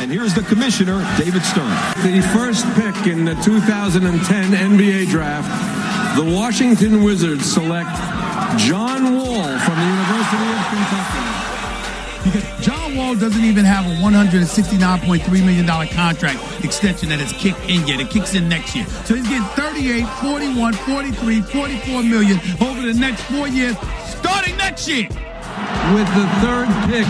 And here's the commissioner, David Stern. The first pick in the 2010 NBA draft, the Washington Wizards select John Wall from the University of Kentucky. Because John Wall doesn't even have a $169.3 million contract extension that has kicked in yet. It kicks in next year. So he's getting 38, 41, 43, 44 million over the next four years, starting next year. With the third pick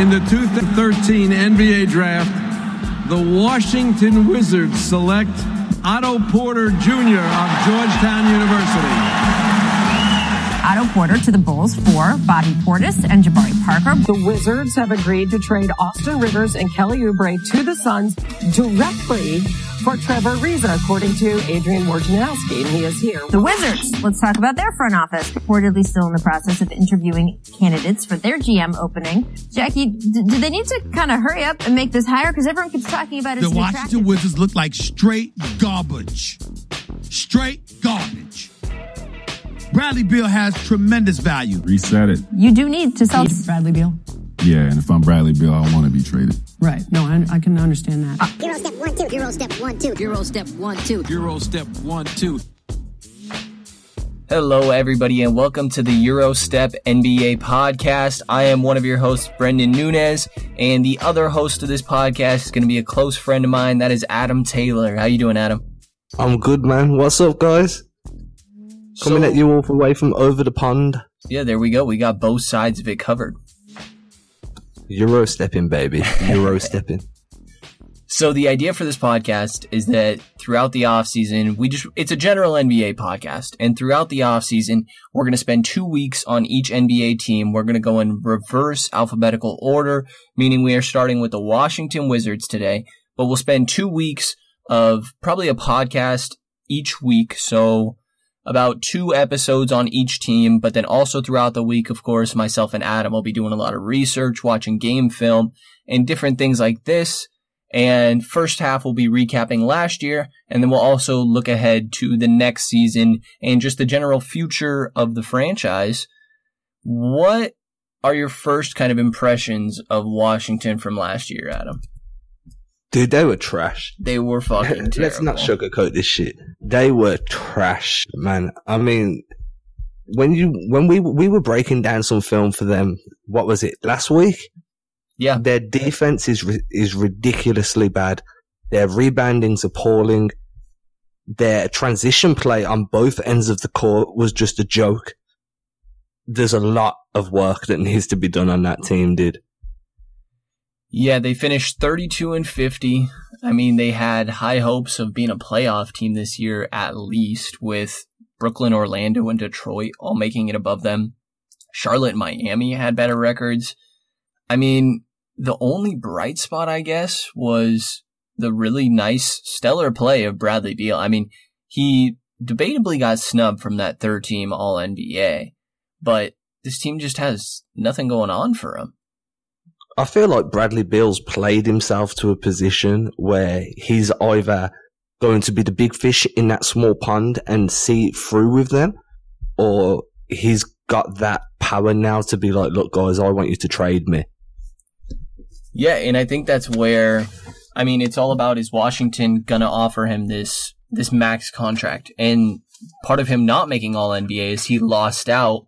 in the 2013 NBA draft, the Washington Wizards select Otto Porter Jr. of Georgetown University. Otto Porter to the Bulls for Bobby Portis and Jabari Parker. The Wizards have agreed to trade Austin Rivers and Kelly Oubre to the Suns directly for Trevor Ariza, according to Adrian Wojnarowski, and he is here. The Wizards, let's talk about their front office, reportedly still in the process of interviewing candidates for their GM opening. Jackie, d- do they need to kind of hurry up and make this hire? Because everyone keeps talking about it. The Washington Wizards look like straight garbage. Straight garbage. Bradley Beal has tremendous value. Reset it. You do need to sell Bradley Beal. Yeah, and if I'm Bradley Beal, I want to be traded. Right. No, I, I can understand that. Uh, Euro step one, two. Euro step one, two. Euro step one, two. Euro step one, two. Hello, everybody, and welcome to the Eurostep NBA podcast. I am one of your hosts, Brendan Nunez, and the other host of this podcast is going to be a close friend of mine. That is Adam Taylor. How you doing, Adam? I'm good, man. What's up, guys? Coming So- at you all the way from over the pond. Yeah, there we go. We got both sides of it covered. Euro stepping, baby. Euro stepping. So the idea for this podcast is that throughout the off season, we just it's a general NBA podcast, and throughout the off season, we're going to spend two weeks on each NBA team. We're going to go in reverse alphabetical order, meaning we are starting with the Washington Wizards today, but we'll spend two weeks of probably a podcast each week. So about two episodes on each team, but then also throughout the week, of course, myself and Adam will be doing a lot of research, watching game film, and different things like this. And first half we'll be recapping last year, and then we'll also look ahead to the next season and just the general future of the franchise. What are your first kind of impressions of Washington from last year, Adam? Dude, they were trash. They were fucking terrible. Let's not sugarcoat this shit. They were trash, man. I mean, when you when we we were breaking down some film for them, what was it last week? Yeah, Their defense is is ridiculously bad. Their rebounding's appalling. Their transition play on both ends of the court was just a joke. There's a lot of work that needs to be done on that team, dude. Yeah, they finished 32 and 50. I mean, they had high hopes of being a playoff team this year at least with Brooklyn, Orlando, and Detroit all making it above them. Charlotte Miami had better records. I mean, the only bright spot, I guess, was the really nice, stellar play of Bradley Beal. I mean, he debatably got snubbed from that third team All NBA, but this team just has nothing going on for him. I feel like Bradley Beal's played himself to a position where he's either going to be the big fish in that small pond and see it through with them, or he's got that power now to be like, look, guys, I want you to trade me. Yeah, and I think that's where I mean it's all about is Washington gonna offer him this this max contract. And part of him not making all NBA is he lost out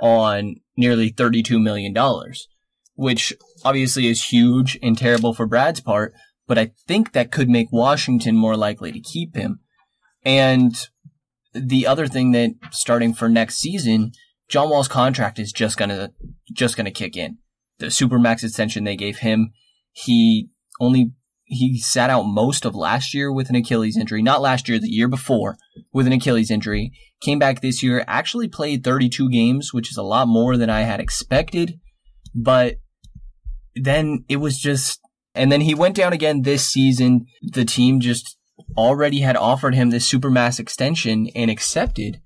on nearly thirty two million dollars. Which obviously is huge and terrible for Brad's part, but I think that could make Washington more likely to keep him. And the other thing that starting for next season, John Wall's contract is just gonna just gonna kick in. The supermax extension they gave him, he only he sat out most of last year with an Achilles injury. Not last year, the year before with an Achilles injury. Came back this year, actually played 32 games, which is a lot more than I had expected. But then it was just, and then he went down again this season. The team just already had offered him this supermax extension and accepted.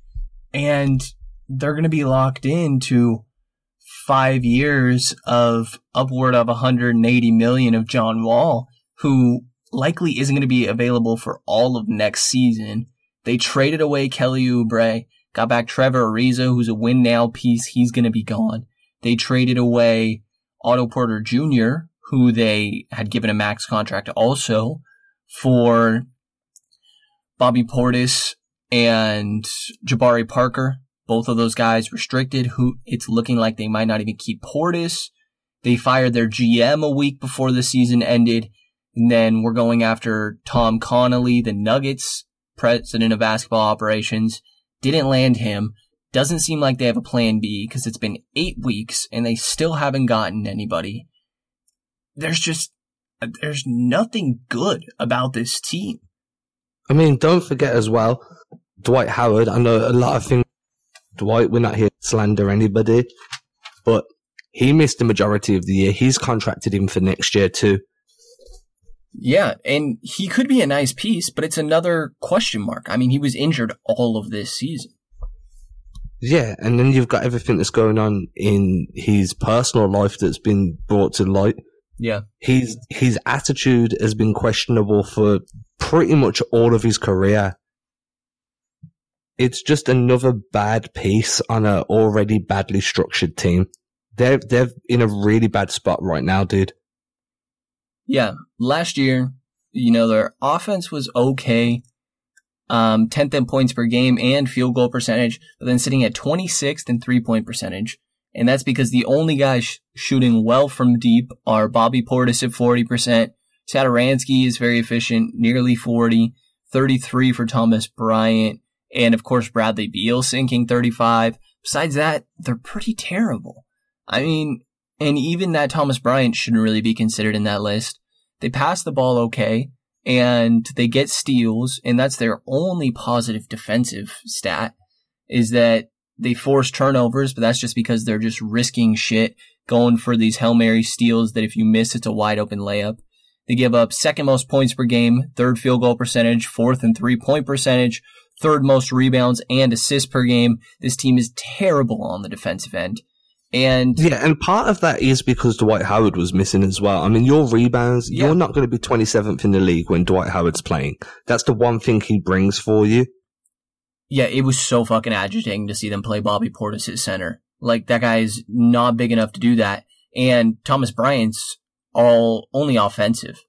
And they're going to be locked into five years of upward of 180 million of John Wall, who likely isn't going to be available for all of next season. They traded away Kelly Oubre, got back Trevor Ariza, who's a win now piece. He's going to be gone. They traded away Otto Porter Jr., who they had given a max contract also for Bobby Portis and Jabari Parker. Both of those guys restricted. Who it's looking like they might not even keep Portis. They fired their GM a week before the season ended. And then we're going after Tom Connelly, the Nuggets president of basketball operations. Didn't land him. Doesn't seem like they have a plan B because it's been eight weeks and they still haven't gotten anybody. There's just, there's nothing good about this team. I mean, don't forget as well, Dwight Howard. I know a lot of things. Dwight, we're not here to slander anybody, but he missed the majority of the year. He's contracted him for next year too. Yeah, and he could be a nice piece, but it's another question mark. I mean, he was injured all of this season. Yeah, and then you've got everything that's going on in his personal life that's been brought to light. Yeah. His his attitude has been questionable for pretty much all of his career. It's just another bad piece on an already badly structured team. They're they're in a really bad spot right now, dude. Yeah, last year, you know, their offense was okay, um, 10th in points per game and field goal percentage, but then sitting at 26th in three point percentage. And that's because the only guys sh- shooting well from deep are Bobby Portis at 40%. Satoransky is very efficient, nearly 40, 33 for Thomas Bryant. And of course, Bradley Beal sinking 35. Besides that, they're pretty terrible. I mean, and even that Thomas Bryant shouldn't really be considered in that list. They pass the ball okay and they get steals and that's their only positive defensive stat is that they force turnovers, but that's just because they're just risking shit going for these Hail Mary steals that if you miss, it's a wide open layup. They give up second most points per game, third field goal percentage, fourth and three point percentage, third most rebounds and assists per game. This team is terrible on the defensive end. And yeah, and part of that is because Dwight Howard was missing as well. I mean, your rebounds, Yeah. you're not going to be 27th in the league when Dwight Howard's playing. That's the one thing he brings for you. yeah, it was so fucking agitating to see them play Bobby Portis at center. Like that guy is not big enough to do that. And Thomas Bryant's all only offensive.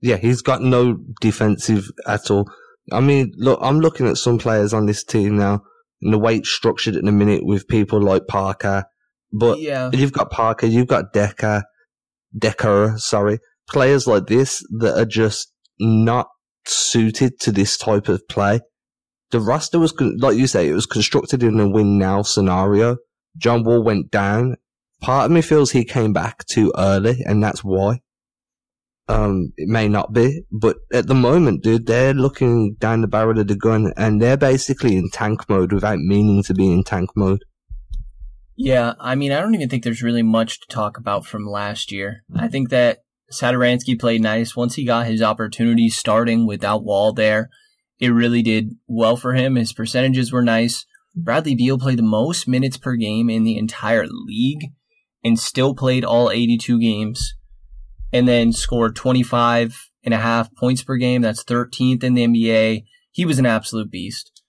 Yeah, he's got no defensive at all. I mean, look, I'm looking at some players on this team now, and the way it's structured in a minute with people like Parker. But Yeah. you've got Parker, you've got Dekker, Dekker, sorry, players like this that are just not suited to this type of play. The roster was, like you say, it was constructed in a win now scenario. John Wall went down. Part of me feels he came back too early, and that's why. Um, it may not be, but at the moment, dude, they're looking down the barrel of the gun, and they're basically in tank mode without meaning to be in tank mode. Yeah, I mean, I don't even think there's really much to talk about from last year. I think that Satoransky played nice once he got his opportunity starting without Wall there. It really did well for him. His percentages were nice. Bradley Beal played the most minutes per game in the entire league and still played all 82 games and then scored 25 and a half points per game. That's 13th in the NBA. He was an absolute beast.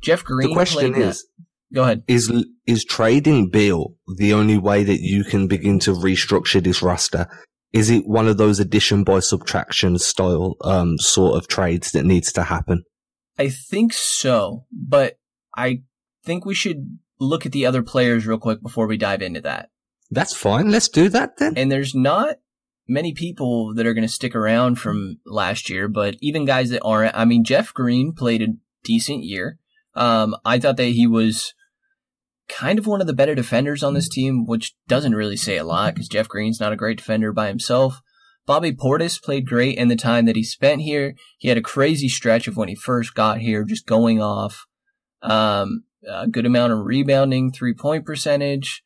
Jeff Green The question is, go ahead. is is trading Beal the only way that you can begin to restructure this roster? Is it one of those addition by subtraction style um, sort of trades that needs to happen? I think so, but I think we should look at the other players real quick before we dive into that. That's fine. Let's do that then. And there's not many people that are going to stick around from last year, but even guys that aren't, I mean, Jeff Green played a decent year. Um, I thought that he was kind of one of the better defenders on this team, which doesn't really say a lot because Jeff Green's not a great defender by himself. Bobby Portis played great in the time that he spent here. He had a crazy stretch of when he first got here, just going off. Um, a good amount of rebounding, three point percentage.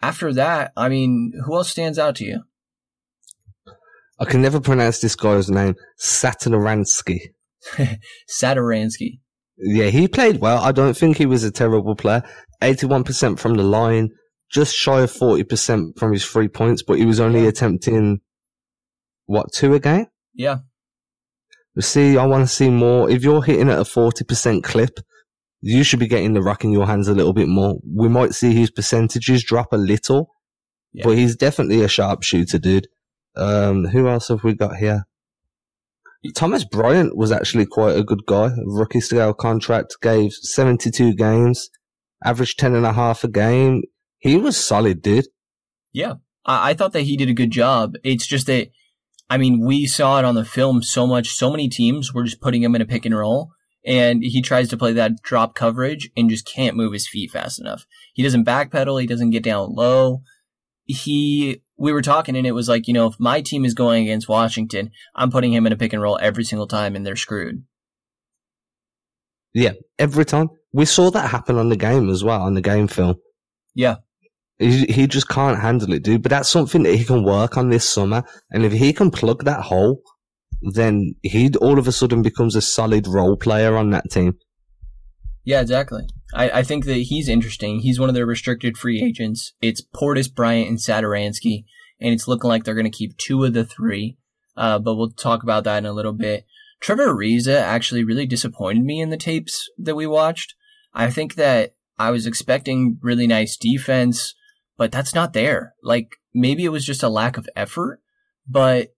After that, I mean, who else stands out to you? I can never pronounce this guy's name. Saturansky. Satoransky. Yeah, he played well. I don't think he was a terrible player. 81% from the line, just shy of 40% from his three points, but he was only attempting, what, two a game? Yeah. We see, I want to see more. If you're hitting at a 40% clip, You should be getting the rock in your hands a little bit more. We might see his percentages drop a little, Yeah. but he's definitely a sharpshooter, dude. Um, who else have we got here? Thomas Bryant was actually quite a good guy. Rookie scale contract gave 72 games, averaged 10 and a half a game. He was solid, dude. Yeah, I, I thought that he did a good job. It's just that, I mean, we saw it on the film so much. So many teams were just putting him in a pick and roll, and he tries to play that drop coverage and just can't move his feet fast enough. He doesn't backpedal. He doesn't get down low. He, we were talking, and it was like, you know, if my team is going against Washington, I'm putting him in a pick and roll every single time, and they're screwed. Yeah, every time. We saw that happen on the game as well, on the game film. Yeah, He, he just can't handle it, dude. But that's something that he can work on this summer. And if he can plug that hole, then he all of a sudden becomes a solid role player on that team. Yeah, exactly. I, I think that he's interesting. He's one of their restricted free agents. It's Portis, Bryant, and Satoransky, and it's looking like they're going to keep two of the three. Uh, but we'll talk about that in a little bit. Trevor Ariza actually really disappointed me in the tapes that we watched. I think that I was expecting really nice defense, but that's not there. Like maybe it was just a lack of effort, but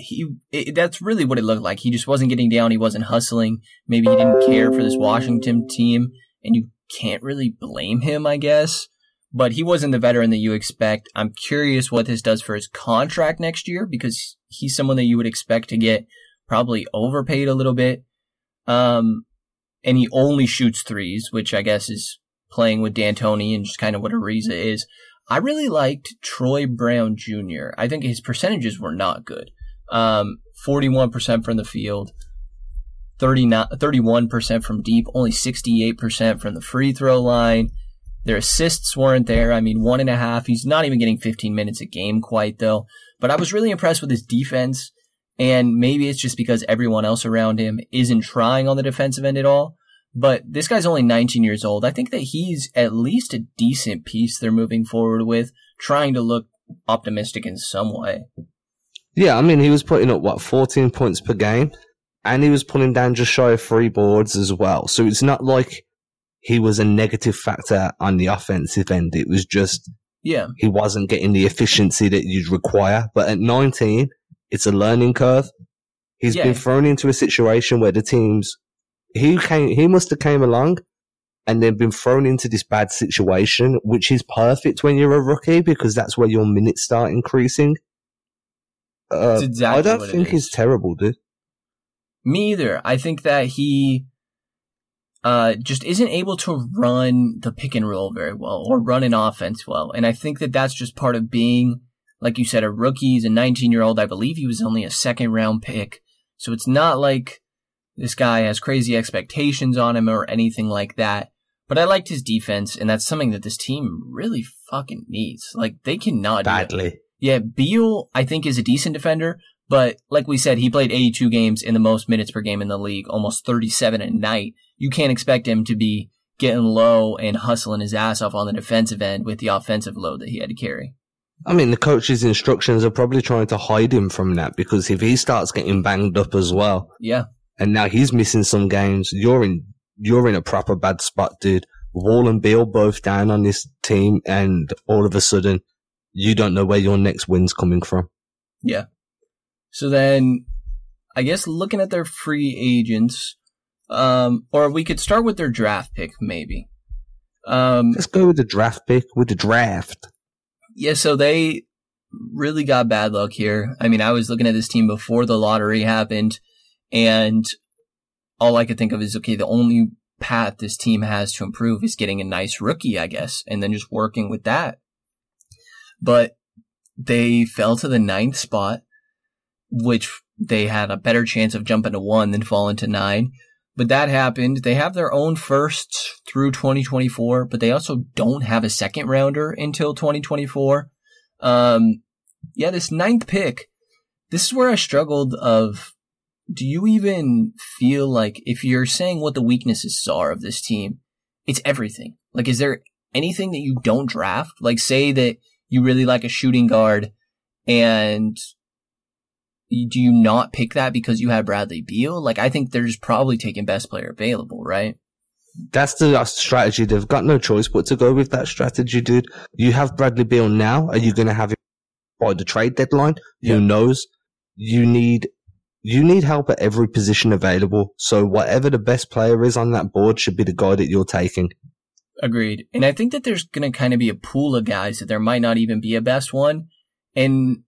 he it, that's really what it looked like. He just wasn't getting down. He wasn't hustling. Maybe he didn't care for this Washington team, and you can't really blame him, I guess. But he wasn't the veteran that you expect. I'm curious what this does for his contract next year because he's someone that you would expect to get probably overpaid a little bit. Um, and he only shoots threes, which I guess is playing with D'Antoni and just kind of what Ariza is. I really liked Troy Brown Jr. I think his percentages were not good. Um, 41% from the field, 39, 31% from deep, only 68% from the free throw line. Their assists weren't there. I mean, one and a half. He's not even getting 15 minutes a game quite though. But I was really impressed with his defense. And maybe it's just because everyone else around him isn't trying on the defensive end at all. But this guy's only 19 years old. I think that he's at least a decent piece they're moving forward with, trying to look optimistic in some way. Yeah, I mean, he was putting up, what, 14 points per game? And he was pulling down just shy of three boards as well. So it's not like he was a negative factor on the offensive end. It was just Yeah. he wasn't getting the efficiency that you'd require. But at 19, it's a learning curve. He's Yeah. been thrown into a situation where the teams he came he must have came along and then been thrown into this bad situation, which is perfect when you're a rookie because that's where your minutes start increasing. Uh, It's exactly I don't think he's terrible, dude. Me either. I think that he uh, just isn't able to run the pick and roll very well or run an offense well. And I think that that's just part of being, like you said, a rookie. He's a 19 year old. I believe he was only a second round pick. So it's not like this guy has crazy expectations on him or anything like that. But I liked his defense, and that's something that this team really fucking needs. Like, they cannot do. Badly. Yeah, Beal, I think, is a decent defender, but like we said, he played 82 games in the most minutes per game in the league, almost 37 at night. You can't expect him to be getting low and hustling his ass off on the defensive end with the offensive load that he had to carry. I mean, the coach's instructions are probably trying to hide him from that because if he starts getting banged up as well, Yeah. and now he's missing some games, you're in you're in a proper bad spot, dude. Wall and Beal both down on this team, and all of a sudden, you don't know where your next win's coming from. Yeah. So then, I guess looking at their free agents, um, or we could start with their draft pick, maybe. Um, Let's go with the draft pick, with the draft. Yeah, so they really got bad luck here. I mean, I was looking at this team before the lottery happened, and all I could think of is okay, the only path this team has to improve is getting a nice rookie, I guess, and then just working with that. But they fell to the ninth spot, which they had a better chance of jumping to one than falling to nine. But that happened. They have their own firsts through 2024, but they also don't have a second rounder until 2024. Um, yeah, this ninth pick, this is where I struggled of, do you even feel like if you're saying what the weaknesses are of this team, it's everything. Like, is there anything that you don't draft? Like, say that you really like a shooting guard and do you not pick that because you have Bradley Beal? Like, I think they're just probably taking best player available, right? That's the uh, strategy. They've got no choice but to go with that strategy, dude. You have Bradley Beal now. Are you going to have him by the trade deadline? Yeah. Who knows? You need you need help at every position available. So whatever the best player is on that board should be the guy that you're taking. Agreed. And I think that there's going to kind of be a pool of guys that there might not even be a best one. And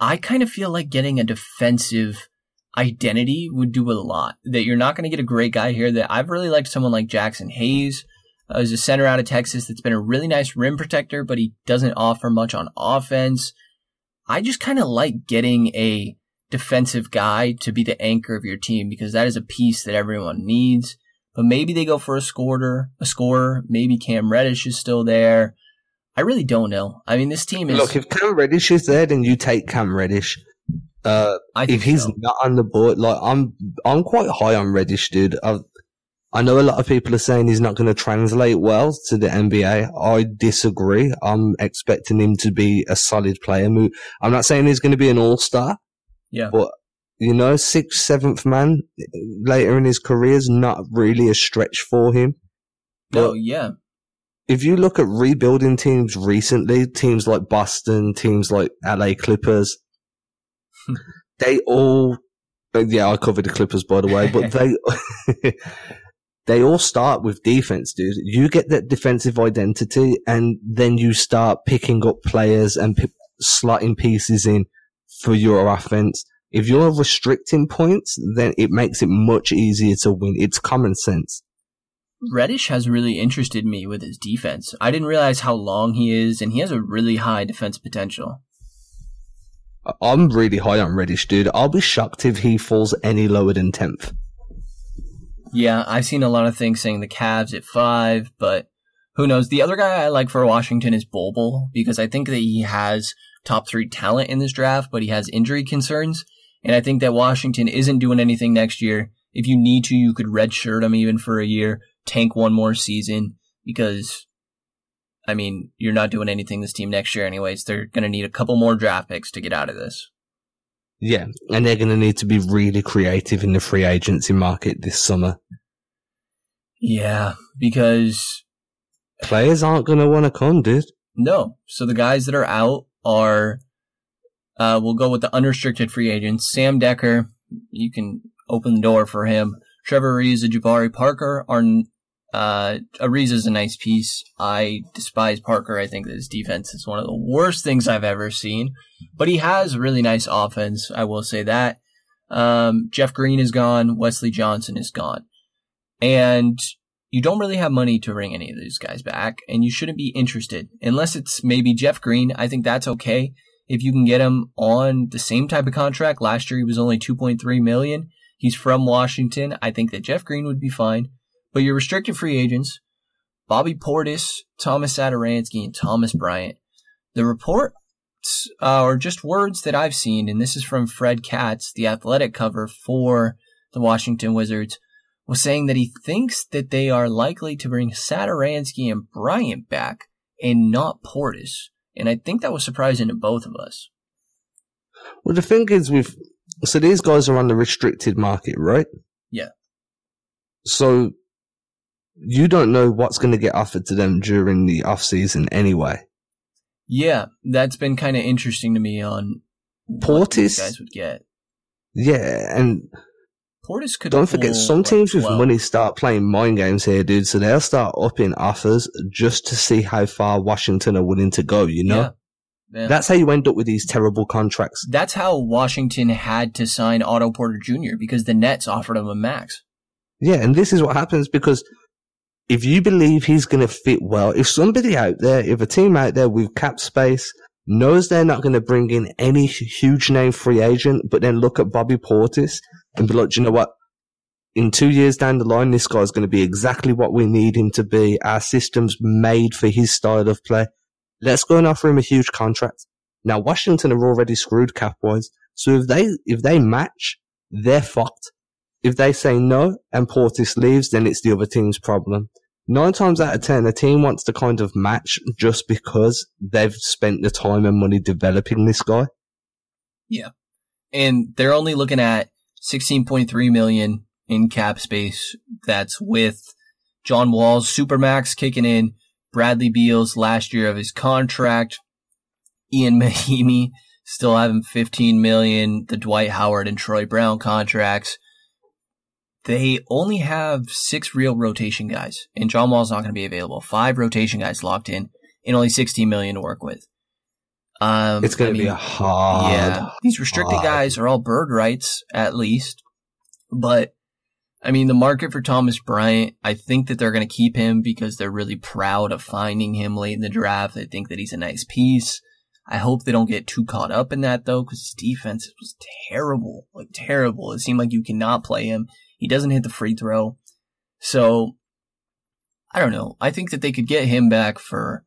I kind of feel like getting a defensive identity would do a lot. That you're not going to get a great guy here. That I've really liked someone like Jaxson Hayes. Uh, he's a center out of Texas that's been a really nice rim protector, but he doesn't offer much on offense. I just kind of like getting a defensive guy to be the anchor of your team because that is a piece that everyone needs. But maybe they go for a scorer, a scorer. Maybe Cam Reddish is still there. I really don't know. I mean, this team is. Look, if Cam Reddish is there, then you take Cam Reddish. Uh, if he's so. not on the board, like I'm, I'm quite high on Reddish, dude. i I know a lot of people are saying he's not going to translate well to the NBA. I disagree. I'm expecting him to be a solid player. I'm not saying he's going to be an all star, yeah. but you know, sixth, seventh man later in his career is not really a stretch for him. no, But yeah. if you look at rebuilding teams recently, teams like Boston, teams like LA Clippers, they all, yeah, I covered the Clippers by the way, but they, they all start with defense, dude. You get that defensive identity and then you start picking up players and p- slotting pieces in for your offense. If you're restricting points, then it makes it much easier to win. It's common sense. Reddish has really interested me with his defense. I didn't realize how long he is, and he has a really high defense potential. I'm really high on Reddish, dude. I'll be shocked if he falls any lower than 10th. Yeah, I've seen a lot of things saying the Cavs at five, but who knows? The other guy I like for Washington is Bol Bol because I think that he has top three talent in this draft, but he has injury concerns. And I think that Washington isn't doing anything next year. If you need to, you could redshirt him even for a year, tank one more season because, I mean, you're not doing anything this team next year anyways. They're going to need a couple more draft picks to get out of this. Yeah, and they're going to need to be really creative in the free agency market this summer. Yeah, because Players aren't going to want to come, dude. No. So the guys that are out are, uh, we'll go with the unrestricted free agents. Sam Dekker, you can open the door for him. Trevor Ariza, Jabari Parker are, uh, is a nice piece. I despise Parker. I think that his defense is one of the worst things I've ever seen, but he has really nice offense. I will say that. Um, Jeff Green is gone. Wesley Johnson is gone. And you don't really have money to bring any of these guys back, and you shouldn't be interested unless it's maybe Jeff Green. I think that's okay if you can get him on the same type of contract. Last year he was only 2.3 million. He's from Washington. I think that Jeff Green would be fine, but your restricted free agents, Bobby Portis, Thomas Satoransky, and Thomas Bryant. The reports uh, are just words that I've seen, and this is from Fred Katz, the athletic cover for the Washington Wizards was saying that he thinks that they are likely to bring Satoransky and Bryant back and not Portis. And I think that was surprising to both of us. Well, the thing is with, so these guys are on the restricted market, right? Yeah. So you don't know what's going to get offered to them during the off season anyway. Yeah, that's been kind of interesting to me on Portis, guys would get. yeah, and Portis could don't forget some like, teams with 12. money start playing mind games here, dude. So they'll start upping offers just to see how far Washington are willing to go. You know, Yeah. Yeah. that's how you end up with these terrible contracts. That's how Washington had to sign Otto Porter Jr. because the Nets offered him a max. Yeah, and this is what happens because if you believe he's going to fit well, if somebody out there, if a team out there with cap space knows they're not going to bring in any huge name free agent, but then look at Bobby Portis and be like, "Do you know what? In two years down the line, this guy's going to be exactly what we need him to be. Our system's made for his style of play. Let's go and offer him a huge contract. Now, Washington are already screwed cap wise. So if they, if they match, they're fucked. If they say no and Portis leaves, then it's the other team's problem. Nine times out of ten, a team wants to kind of match just because they've spent the time and money developing this guy. Yeah. And they're only looking at 16.3 million in cap space. That's with John Wall's supermax kicking in. Bradley Beal's last year of his contract. Ian Mahimi still having 15 million. The Dwight Howard and Troy Brown contracts. They only have six real rotation guys, and John Wall's not going to be available. Five rotation guys locked in, and only 16 million to work with. Um, It's going to be a hard. yeah, these restricted hard- guys are all bird rights at least, but I mean the market for Thomas Bryant. I think that they're going to keep him because they're really proud of finding him late in the draft. They think that he's a nice piece. I hope they don't get too caught up in that though, because his defense was terrible, like terrible. It seemed like you cannot play him. He doesn't hit the free throw, so I don't know. I think that they could get him back for.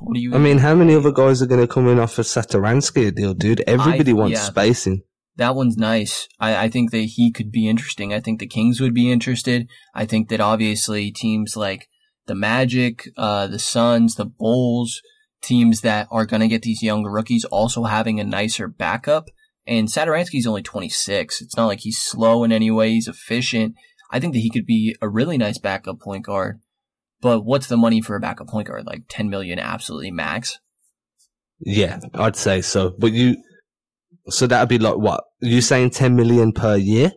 What do you? I mean, how many other guys are going to come in off a Satoransky deal, dude? Everybody I- wants yeah. spacing. That one's nice. I, I think that he could be interesting. I think the Kings would be interested. I think that obviously teams like the Magic, uh, the Suns, the Bulls, teams that are going to get these young rookies also having a nicer backup. And Satoransky's only 26. It's not like he's slow in any way. He's efficient. I think that he could be a really nice backup point guard. But what's the money for a backup point guard? Like 10 million absolutely max? Yeah, I'd say so. But you, so that'd be like what? You saying 10 million per year?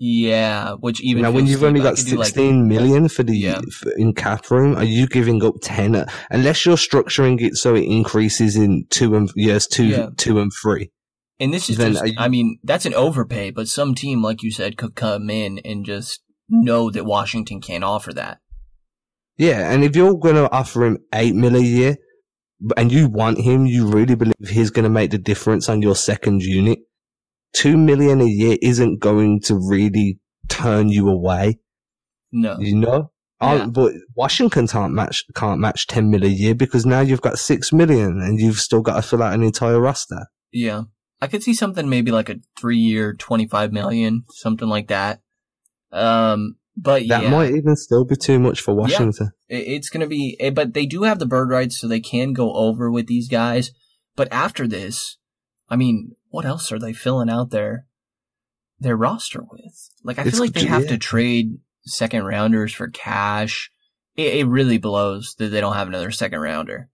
Yeah, which even now, when you've only got do, like, 16 million for the Yeah. for, in cap room, are you giving up 10? Unless you're structuring it so it increases in two and years two, Yeah. two and three. And this is Then just, you- I mean, that's an overpay, but some team, like you said, could come in and just know that Washington can't offer that. Yeah, and if you're going to offer him 8 mil a year, and you want him, you really believe he's going to make the difference on your second unit, 2 million a year isn't going to really turn you away. No. You know? Oh, Yeah. but Washington can't match can't match ten mil a year because now you've got six million and you've still got to fill out an entire roster. Yeah. I could see something maybe like a three year, 25 million, something like that. Um, but That yeah, might even still be too much for Washington. it- it's going to be, eh, but they do have the bird rights, so they can go over with these guys. But after this, I mean, what else are they filling out their, their roster with? Like, I It's- feel like they have yeah. to trade second rounders for cash. It, it really blows that they don't have another second rounder.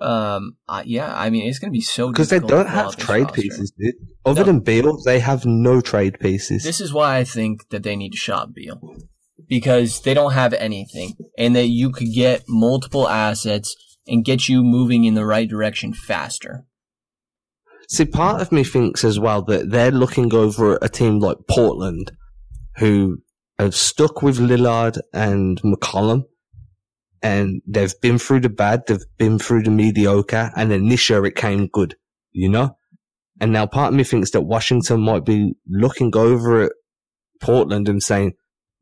Um, uh, yeah, I mean, it's going to be so Because they don't have trade roster. pieces, dude. Other No. than Beal, they have no trade pieces. This is why I think that they need to shop Beal because they don't have anything, and that you could get multiple assets and get you moving in the right direction faster. See, part of me thinks as well that they're looking over a team like Portland, who have stuck with Lillard and McCollum, and they've been through the bad, they've been through the mediocre, and then this year it came good, you know? And now part of me thinks that Washington might be looking over at Portland and saying,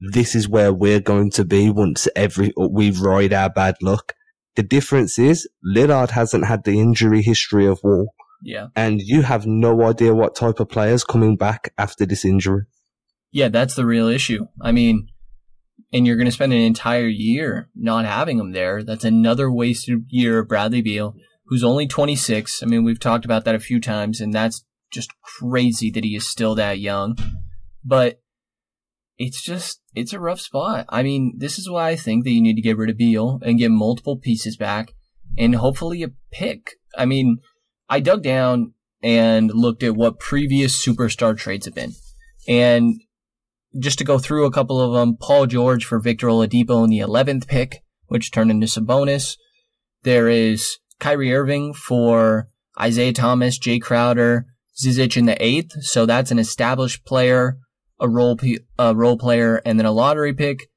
this is where we're going to be once every, we ride our bad luck. The difference is Lillard hasn't had the injury history of Wall Yeah, and you have no idea what type of players coming back after this injury. yeah, that's the real issue. I mean, and you're going to spend an entire year not having him there. That's another wasted year of Bradley Beal, who's only 26. I mean, we've talked about that a few times, and that's just crazy that he is still that young. But it's just, it's a rough spot. I mean, this is why I think that you need to get rid of Beal and get multiple pieces back and hopefully a pick. I mean, I dug down and looked at what previous superstar trades have been. And just to go through a couple of them, Paul George for Victor Oladipo in the 11th pick, which turned into Sabonis. There is Kyrie Irving for Isaiah Thomas, Jae Crowder, Zizic in the 8th. So that's an established player, a role, a role player, and then a lottery pick.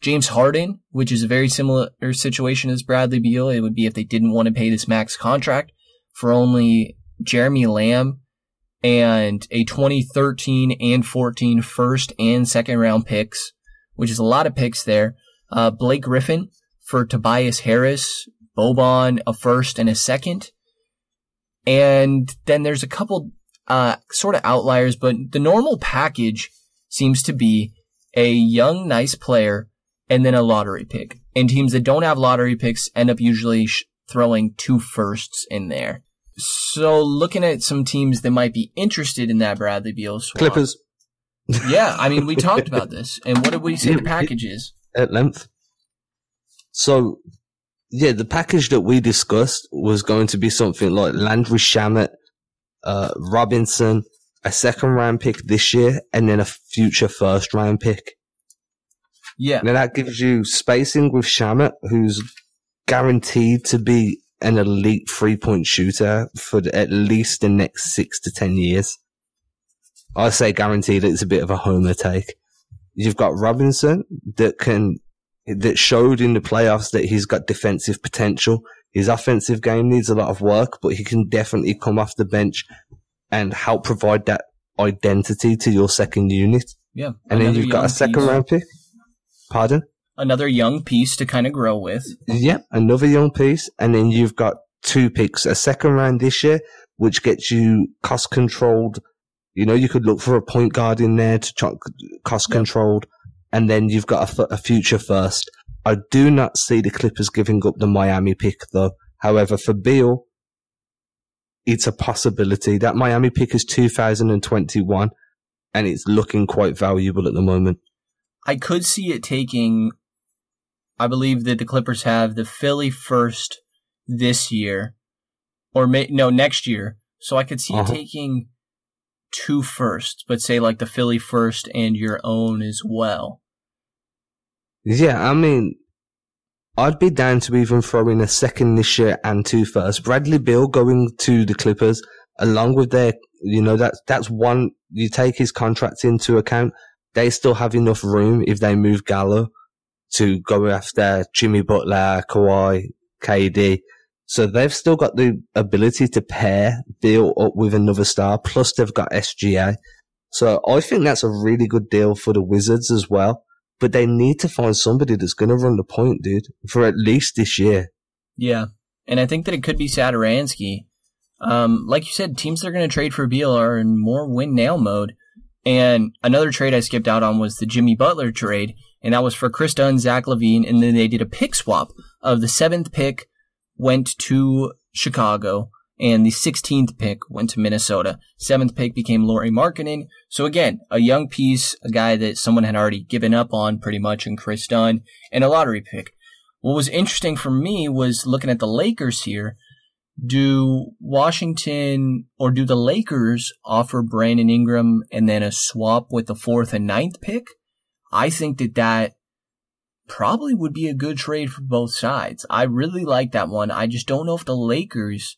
James Harden, which is a very similar situation as Bradley Beal. It would be if they didn't want to pay this max contract for only Jeremy Lamb and a 2013 and 14 first and second round picks, which is a lot of picks there. Uh, Blake Griffin for Tobias Harris, Boban, a first and a second. And then there's a couple, uh, sort of outliers, but the normal package seems to be a young, nice player and then a lottery pick. And teams that don't have lottery picks end up usually sh- throwing two firsts in there. So looking at some teams that might be interested in that Bradley Beal swap. Clippers. Yeah, I mean, we talked about this, and what did we say Yeah, the package is? at length. So, yeah, the package that we discussed was going to be something like Landry Shamet, uh, Robinson, a second round pick this year, and then a future first round pick. Yeah, Now that gives you spacing with Shamet, who's guaranteed to be an elite three point shooter for at least the next six to ten years. I say guaranteed, it's a bit of a homer take. You've got Robinson that can, that showed in the playoffs that he's got defensive potential. His offensive game needs a lot of work, but he can definitely come off the bench and help provide that identity to your second unit. yeah. And then you've got a second piece- round pick. Pardon? Another young piece to kind of grow with. Yep, another young piece, and then you've got two picks, a second round this year, which gets you cost controlled. You know, you could look for a point guard in there to try cost controlled, and then you've got a, f- a future first. I do not see the Clippers giving up the Miami pick though. However, for Beal, it's a possibility. That Miami pick is 2021, and it's looking quite valuable at the moment. I could see it taking. I believe that the Clippers have the Philly first this year, or may, no next year. So I could see Uh-huh. taking two firsts, but say like the Philly first and your own as well. Yeah, I mean, I'd be down to even throwing a second this year and two first. Bradley Beal going to the Clippers, along with their, you know, that's that's one. You take his contract into account. They still have enough room if they move Gallo to go after Jimmy Butler, Kawhi, KD. So they've still got the ability to pair Beal up with another star. Plus they've got SGA. So I think that's a really good deal for the Wizards as well but they need to find somebody that's going to run the point, dude, for at least this year. Yeah, and I think that it could be Satoransky. Um, like you said, teams that are going to trade for Beal are in more win now mode. And another trade I skipped out on was the Jimmy Butler trade, and that was for Kris Dunn, Zach LaVine, and then they did a pick swap of the seventh pick went to Chicago, and the 16th pick went to Minnesota. Seventh pick became Lauri Markkanen. So again, a young piece, a guy that someone had already given up on pretty much in Kris Dunn, and a lottery pick. What was interesting for me was looking at the Lakers here. Do Washington or do the Lakers offer Brandon Ingram and then a swap with the fourth and ninth pick? I think that that probably would be a good trade for both sides. I really like that one. I just don't know if the Lakers,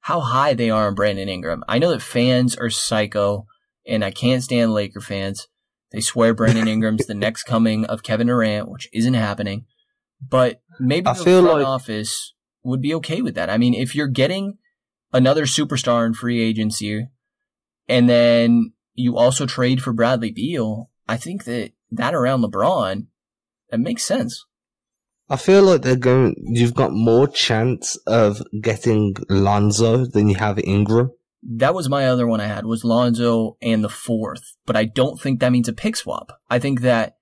how high they are on Brandon Ingram. I know that fans are psycho and I can't stand Laker fans. They swear Brandon Ingram's the next coming of Kevin Durant, which isn't happening. But maybe I the feel front like- office would be okay with that. I mean, if you're getting another superstar in free agency and then you also trade for Bradley Beal, I think that that around LeBron, that makes sense. I feel like they're going, you've got more chance of getting Lonzo than you have Ingram. That was my other one I had was Lonzo and the fourth, but I don't think that means a pick swap. I think that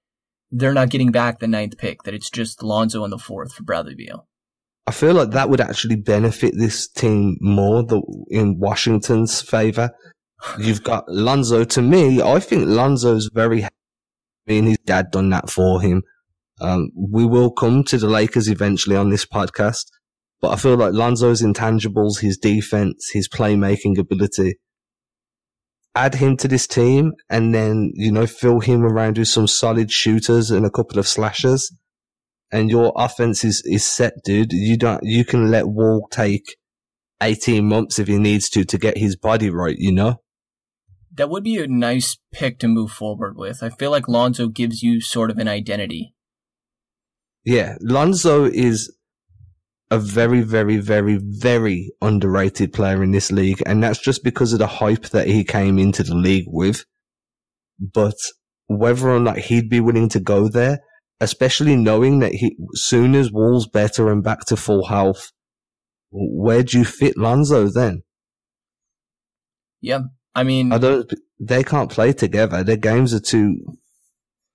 they're not getting back the ninth pick, that it's just Lonzo and the fourth for Bradley Beal. I feel like that would actually benefit this team more the, in Washington's favor. You've got Lonzo. To me, I think Lonzo's very happy. and his dad done that for him. Um, we will come to the Lakers eventually on this podcast, but I feel like Lonzo's intangibles, his defense, his playmaking ability, add him to this team and then, you know, fill him around with some solid shooters and a couple of slashers and your offense is, is set, dude. You don't, you can let Wall take 18 months if he needs to to get his body right, you know? That would be a nice pick to move forward with. I feel like Lonzo gives you sort of an identity. Yeah. Lonzo is a very, very, very, very underrated player in this league. And that's just because of the hype that he came into the league with. But whether or not he'd be willing to go there, especially knowing that he, soon as Wall's better and back to full health, where do you fit Lonzo then? Yeah. I mean, I don't. They can't play together. Their games are too.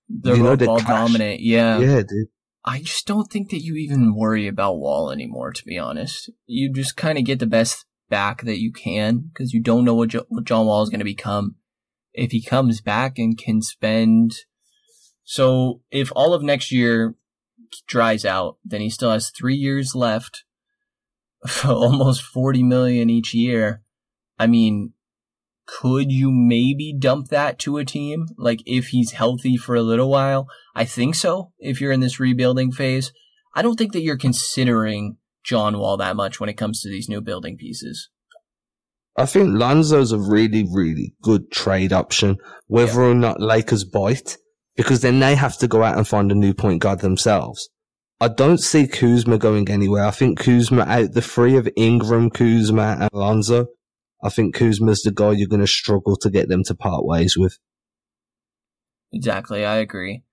they're you know, they ball clash. dominant. Yeah. Yeah, dude. I just don't think that you even worry about Wall anymore, to be honest. You just kind of get the best back that you can because you don't know what, jo- what John Wall is going to become. if he comes back and can spend. So if all of next year dries out, then he still has three years left, almost 40 million each year. I mean, could you maybe dump that to a team? Like if he's healthy for a little while? I think so. If you're in this rebuilding phase, I don't think that you're considering John Wall that much when it comes to these new building pieces. I think Lonzo's a really, really good trade option, whether yeah. or not Lakers bite, because then they have to go out and find a new point guard themselves. I don't see Kuzma going anywhere. I think Kuzma out the three of Ingram, Kuzma, and Lonzo. I think Kuzma's the guy you're going to struggle to get them to part ways with. Exactly, I agree.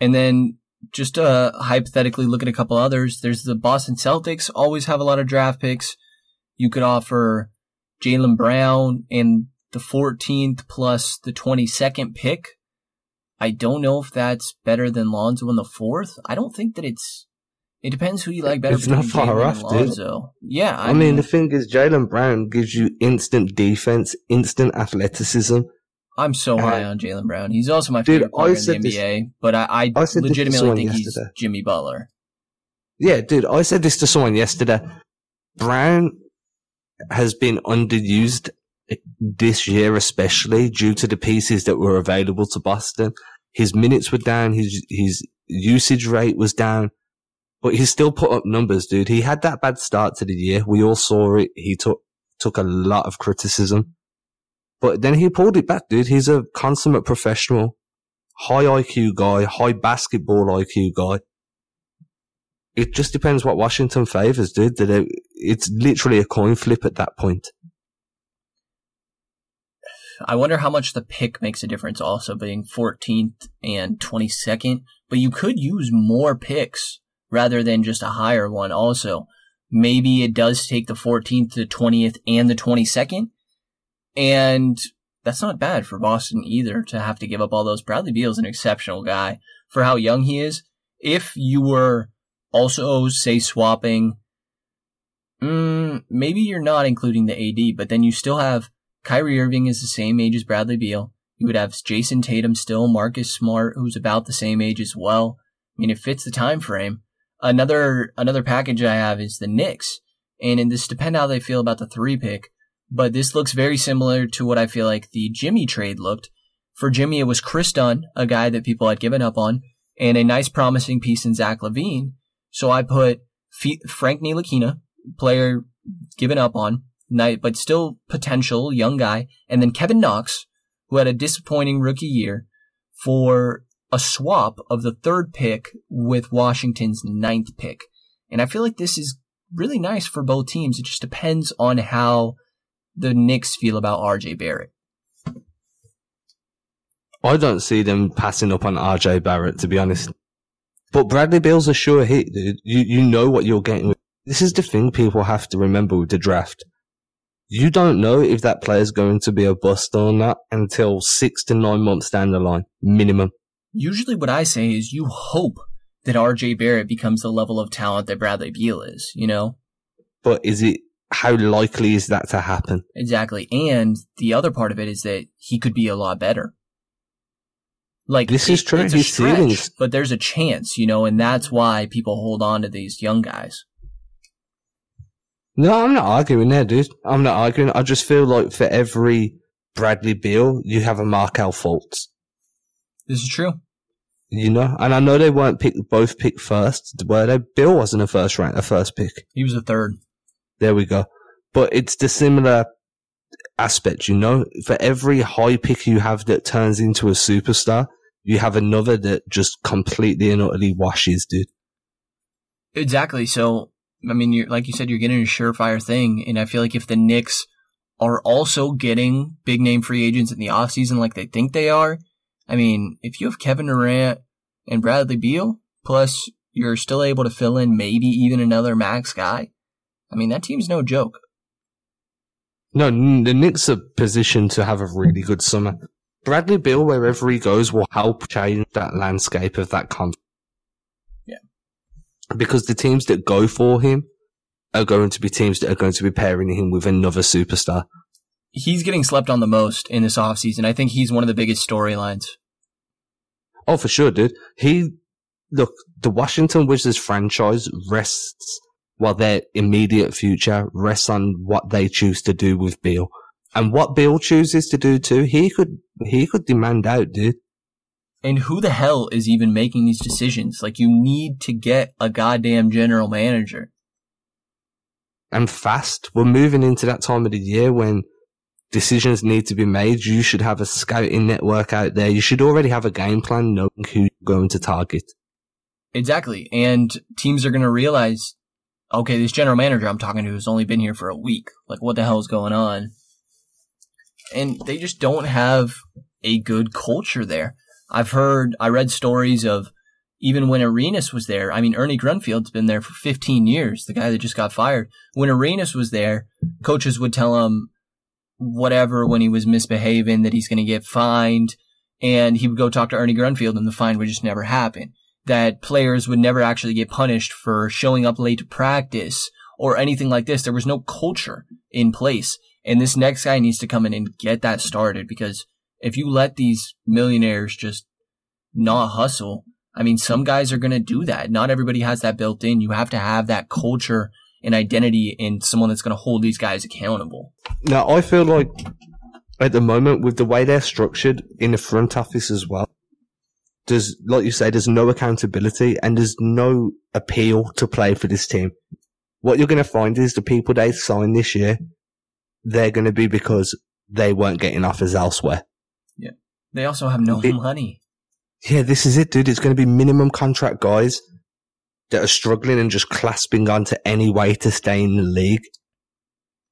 And then just uh, hypothetically look at a couple others, there's the Boston Celtics always have a lot of draft picks. You could offer Jaylen Brown and the 14th plus the 22nd pick. I don't know if that's better than Lonzo in the fourth. I don't think that it's. It depends who you like better. It's not far off, dude. Yeah, I, I mean, mean, the thing is, Jaylen Brown gives you instant defense, instant athleticism. I'm so high on Jaylen Brown. He's also my favorite dude, player in the NBA, but I, I, I legitimately think yesterday. he's Jimmy Butler. Yeah, dude, I said this to someone yesterday. Brown has been underused this year, especially due to the pieces that were available to Boston. His minutes were down, his his usage rate was down, but he still put up numbers, dude. He had that bad start to the year. We all saw it. He took took a lot of criticism, but then he pulled it back, dude. He's a consummate professional, high IQ guy, high basketball IQ guy it just depends what Washington favors, dude. It's literally a coin flip at that point. I wonder how much the pick makes a difference also being 14th and 22nd, but you could use more picks rather than just a higher one also. Maybe it does take the 14th, the 20th, and the 22nd. And that's not bad for Boston either to have to give up all those. Bradley Beal's an exceptional guy for how young he is. If you were also, say swapping. Mm, maybe you're not including the AD, but then you still have Kyrie Irving is the same age as Bradley Beal. You would have Jayson Tatum still, Marcus Smart, who's about the same age as well. I mean, it fits the time frame. Another another package I have is the Knicks, and in this depend how they feel about the three pick, but this looks very similar to what I feel like the Jimmy trade looked. For Jimmy, it was Kris Dunn, a guy that people had given up on, and a nice promising piece in Zach LaVine. So I put F- Frank Ntilikina, player given up on, but still potential young guy, and then Kevin Knox, who had a disappointing rookie year, for a swap of the third pick with Washington's ninth pick. And I feel like this is really nice for both teams. It just depends on how the Knicks feel about RJ Barrett. I don't see them passing up on RJ Barrett, to be honest. But Bradley Beal's a sure hit, dude. You you know what you're getting. This is the thing people have to remember with the draft. You don't know if that player's going to be a bust or not until six to nine months down the line, minimum. Usually, what I say is you hope that RJ Barrett becomes the level of talent that Bradley Beal is. You know. But is it? How likely is that to happen? Exactly. And the other part of it is that he could be a lot better. Like this is true. He's stretch, but there's a chance, you know, and that's why people hold on to these young guys. No, I'm not arguing there, dude. I'm not arguing. I just feel like for every Bradley Beal, you have a Markelle Fultz. This is true. You know, and I know they weren't picked both picked first, were they? Beal wasn't a first rank, a first pick. He was a third. There we go. But it's the similar aspect, you know. For every high pick you have that turns into a superstar, you have another that just completely and utterly washes, dude. Exactly. So, I mean, you're, like you said, you're getting a surefire thing. And I feel like if the Knicks are also getting big name free agents in the offseason like they think they are, I mean, if you have Kevin Durant and Bradley Beal, plus you're still able to fill in maybe even another max guy, I mean, that team's no joke. No, the Knicks are positioned to have a really good summer. Bradley Beal, wherever he goes, will help change that landscape of that conference. Yeah. Because the teams that go for him are going to be teams that are going to be pairing him with another superstar. He's getting slept on the most in this offseason. I think he's one of the biggest storylines. Oh, for sure, dude. He, look, the Washington Wizards franchise rests, well, their immediate future rests on what they choose to do with Beal. And what Beal chooses to do too, he could, he could demand out, dude. And who the hell is even making these decisions? Like, you need to get a goddamn general manager. And fast. We're moving into that time of the year when decisions need to be made. You should have a scouting network out there. You should already have a game plan knowing who you're going to target. Exactly. And teams are going to realize, okay, this general manager I'm talking to has only been here for a week. Like, what the hell is going on? And they just don't have a good culture there. I've heard, I read stories of even when Arenas was there. I mean, Ernie Grunfeld's been there for 15 years, the guy that just got fired. When Arenas was there, coaches would tell him whatever when he was misbehaving that he's going to get fined. And he would go talk to Ernie Grunfeld and the fine would just never happen. That players would never actually get punished for showing up late to practice or anything like this. There was no culture in place. And this next guy needs to come in and get that started because if you let these millionaires just not hustle, I mean, some guys are going to do that. Not everybody has that built in. You have to have that culture and identity and someone that's going to hold these guys accountable. Now, I feel like at the moment, with the way they're structured in the front office as well, there's, like you say, there's no accountability and there's no appeal to play for this team. What you're going to find is the people they sign this year, they're going to be because they weren't getting offers elsewhere. Yeah. They also have no It- money. Yeah, this is it, dude. It's going to be minimum contract guys that are struggling and just clasping onto any way to stay in the league.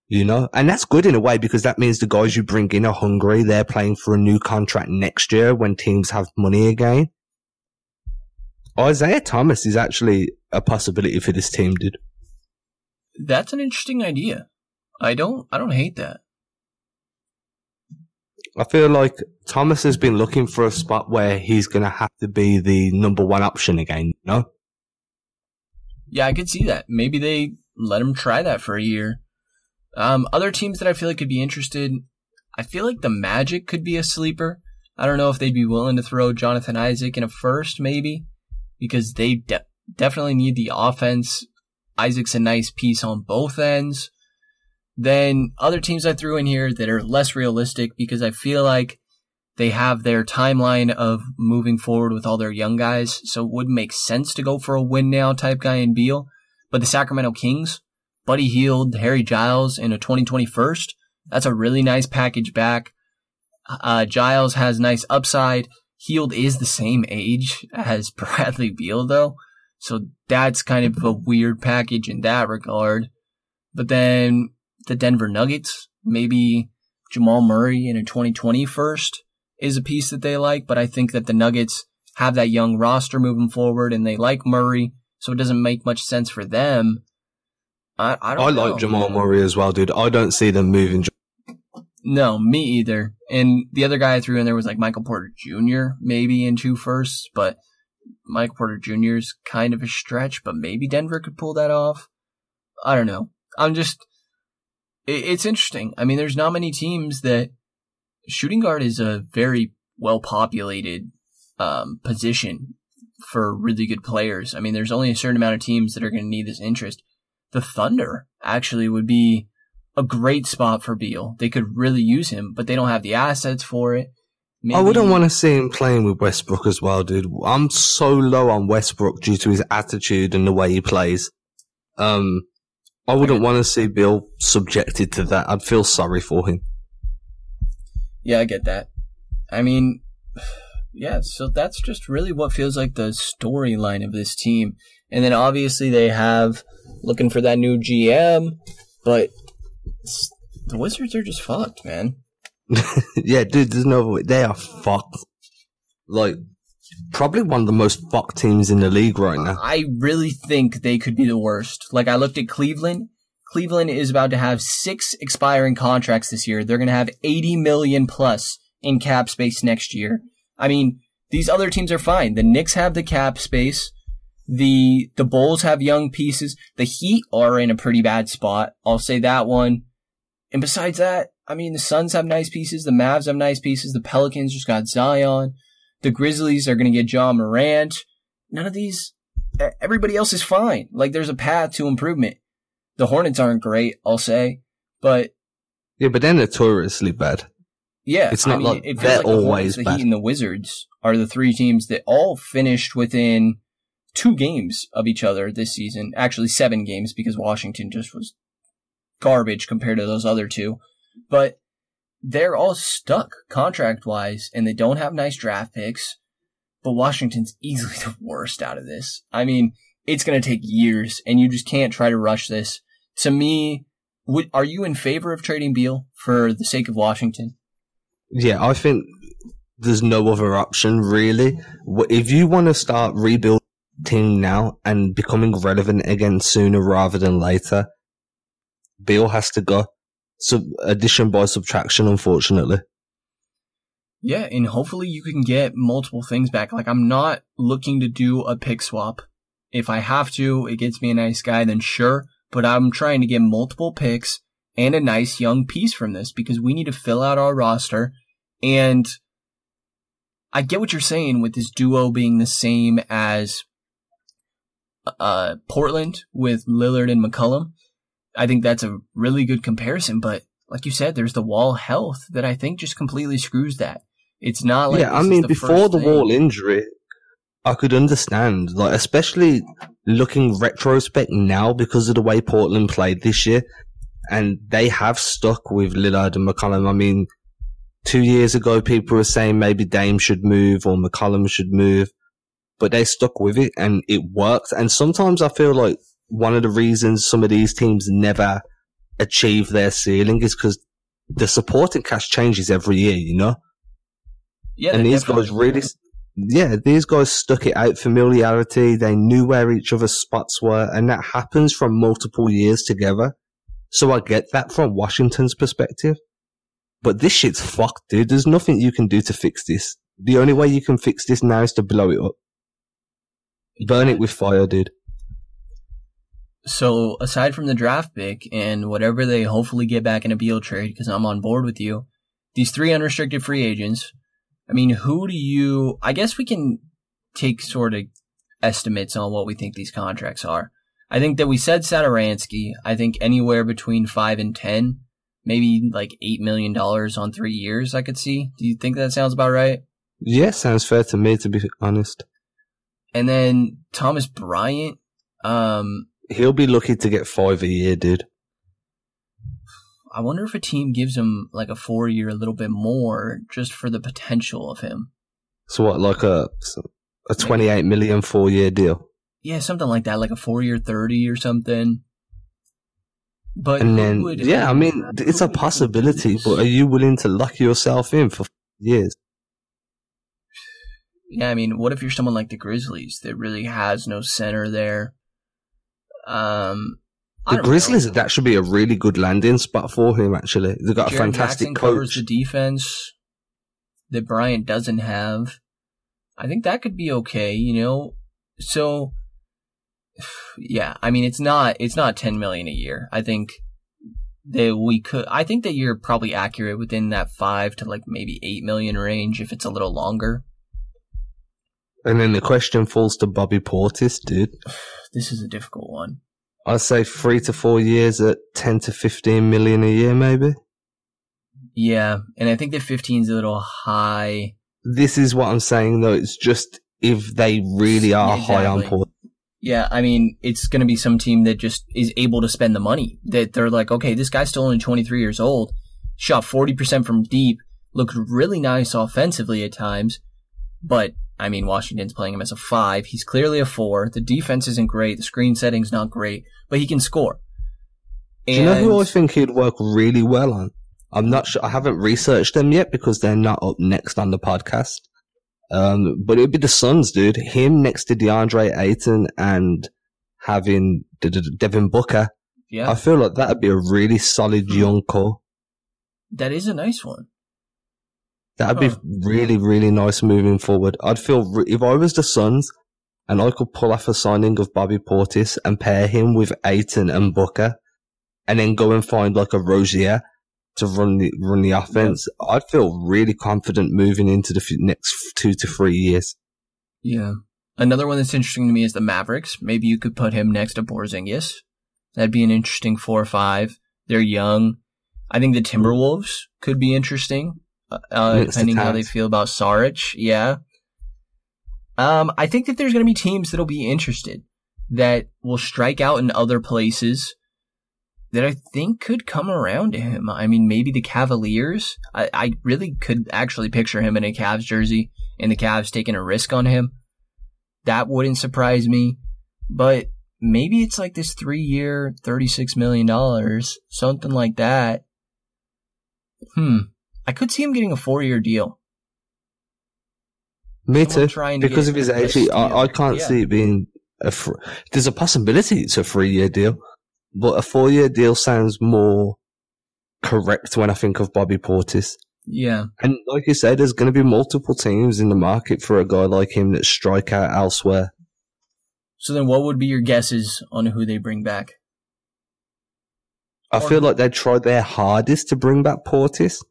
You know, and that's good in a way because that means the guys you bring in are hungry. They're playing for a new contract next year when teams have money again. Isaiah Thomas is actually a possibility for this team, dude. That's an interesting idea. I don't, I don't hate that. I feel like Thomas has been looking for a spot where he's going to have to be the number one option again, you know? Yeah, I could see that. Maybe they let him try that for a year. Um, other teams that I feel like could be interested, I feel like the Magic could be a sleeper. I don't know if they'd be willing to throw Jonathan Isaac in a first, maybe, because they de- definitely need the offense. Isaac's a nice piece on both ends. Then other teams I threw in here that are less realistic because I feel like they have their timeline of moving forward with all their young guys, so it would make sense to go for a win now type guy in Beal. But the Sacramento Kings, Buddy Hield, Harry Giles in a 2020 first, that's a really nice package back. Uh, Giles has nice upside. Hield is the same age as Bradley Beal though, so that's kind of a weird package in that regard. But then the Denver Nuggets, maybe Jamal Murray in a 2020 first is a piece that they like, but I think that the Nuggets have that young roster moving forward and they like Murray, so it doesn't make much sense for them. I, I don't I know, like Jamal man. Murray as well, dude. I don't see them moving. No, me either. And the other guy I threw in there was like Michael Porter Jr., maybe in two firsts, but Michael Porter Jr. is kind of a stretch, but maybe Denver could pull that off. I don't know. I'm just, it, it's interesting. I mean, there's not many teams that shooting guard is a very well populated um, position for really good players. I mean, there's only a certain amount of teams that are going to need this interest. The Thunder actually would be a great spot for Beal. They could really use him, but they don't have the assets for it. I wouldn't want to see him playing with Westbrook as well, dude. I'm so low on Westbrook due to his attitude and the way he plays. Um, I wouldn't want to see Beal subjected to that. I'd feel sorry for him. Yeah, I get that. I mean, yeah, so that's just really what feels like the storyline of this team. And then obviously they have looking for that new GM, but the Wizards are just fucked, man. yeah, dude, there's no way. They are fucked. Like, probably one of the most fucked teams in the league right now. I really think they could be the worst. Like I looked at Cleveland. Cleveland is about to have six expiring contracts this year. They're going to have 80 million plus in cap space next year. I mean, these other teams are fine. The Knicks have the cap space. The, the Bulls have young pieces. The Heat are in a pretty bad spot. I'll say that one. And besides that, I mean, the Suns have nice pieces. The Mavs have nice pieces. The Pelicans just got Zion. The Grizzlies are going to get Ja Morant. None of these, everybody else is fine. Like there's a path to improvement. The Hornets aren't great, I'll say, but Yeah, but they're notoriously bad. yeah, It's I not mean, like it they're like the Hornets, always the bad. Heat, and the Wizards are the three teams that all finished within two games of each other this season. Actually, seven games because Washington just was garbage compared to those other two. But they're all stuck contract wise, and they don't have nice draft picks. But Washington's easily the worst out of this. I mean, it's going to take years, and you just can't try to rush this. To me, would, are you in favor of trading Beal for the sake of Washington? Yeah, I think there's no other option really. If you want to start rebuilding now and becoming relevant again sooner rather than later, Beal has to go. Sub- addition by subtraction, unfortunately. Yeah, and hopefully you can get multiple things back. Like I'm not looking to do a pick swap. If I have to, it gets me a nice guy, then sure. But I'm trying to get multiple picks and a nice young piece from this because we need to fill out our roster. And I get what you're saying with this duo being the same as uh Portland with Lillard and McCollum. I think that's a really good comparison, but like you said, there's the wall health that I think just completely screws that. It's not like yeah, I mean, the before the thing. wall injury, I could understand, like, especially looking retrospect now because of the way Portland played this year, and they have stuck with Lillard and McCollum. I mean, two years ago, people were saying maybe Dame should move or McCollum should move, but they stuck with it and it worked. And sometimes I feel like one of the reasons some of these teams never achieve their ceiling is because the supporting cast changes every year, you know? Yeah, and these guys really, yeah, these guys stuck it out familiarity. They knew where each other's spots were, and that happens from multiple years together. So I get that from Washington's perspective. But this shit's fucked, dude. There's nothing you can do to fix this. The only way you can fix this now is to blow it up. Burn it with fire, dude. So aside from the draft pick and whatever they hopefully get back in a Beal trade, because I'm on board with you, these three unrestricted free agents. I mean, who do you? I guess we can take sort of estimates on what we think these contracts are. I think that we said Satoransky. I think anywhere between five and ten, maybe like eight million dollars on three years. I could see. Do you think that sounds about right? Yeah, sounds fair to me, to be honest. And then Thomas Bryant. Um, He'll be lucky to get five a year, dude. I wonder if a team gives him like a four year, a little bit more, just for the potential of him. So what, like a, a 28 million four year deal? Yeah, something like that, like a four year thirty or something. But and then, would- yeah, I mean, it's a possibility, but are you willing to lock yourself in for years? Yeah, I mean, what if you're someone like the Grizzlies that really has no center there? Um, The don't know. Grizzlies, that should be a really good landing spot for him, actually. They've got a fantastic Jackson covers coach. the defense that Bryant doesn't have. I think that could be okay, you know. So, yeah, I mean, it's not it's not ten million a year. I think that we could. I think that you're probably accurate within that five to like maybe eight million range if it's a little longer. And then the question falls to Bobby Portis, dude. This is a difficult one. I'd say three to four years at 10 to 15 million a year, maybe. Yeah, and I think that 15 is a little high. This is what I'm saying, though. It's just if they really are Yeah, high on exactly. Portis. Yeah, I mean, it's going to be some team that just is able to spend the money. That they're like, okay, this guy's still only 23 years old, shot 40% from deep, looked really nice offensively at times, but I mean, Washington's playing him as a five. He's clearly a four. The defense isn't great. The screen setting's not great, but he can score. Do you know who I And- think he'd work really well on? I'm not sure. I haven't researched them yet because they're not up next on the podcast. Um, but it'd be the Suns, dude. Him next to DeAndre Ayton and having D- D- Devin Booker. Yeah, I feel like that'd be a really solid Hmm. young core. that is a nice one. That'd be really, really nice moving forward. I'd feel re- if I was the Suns and I could pull off a signing of Bobby Portis and pair him with Ayton and Booker, and then go and find like a Rozier to run the run the offense, I'd feel really confident moving into the f- next two to three years. Yeah. Another one that's interesting to me is the Mavericks. Maybe you could put him next to Porzingis. That'd be an interesting four or five. They're young. I think the Timberwolves could be interesting, uh, depending how they feel about Saric. Yeah. Um, I think that there's going to be teams that'll be interested that will strike out in other places that I think could come around to him. I mean, maybe the Cavaliers. I, I really could actually picture him in a Cavs jersey and the Cavs taking a risk on him. That wouldn't surprise me. But maybe it's like this three year, $36 million, something like that. Hmm. I could see him getting a four year deal. Me too. to Because of his age. I, I can't Yeah. see it being a. Fr- There's a possibility it's a three year deal, but a four year deal sounds more correct when I think of Bobby Portis. Yeah. And like you said, there's going to be multiple teams in the market for a guy like him that strike out elsewhere. So then what would be your guesses on who they bring back? I Or- feel like they tried their hardest to bring back Portis,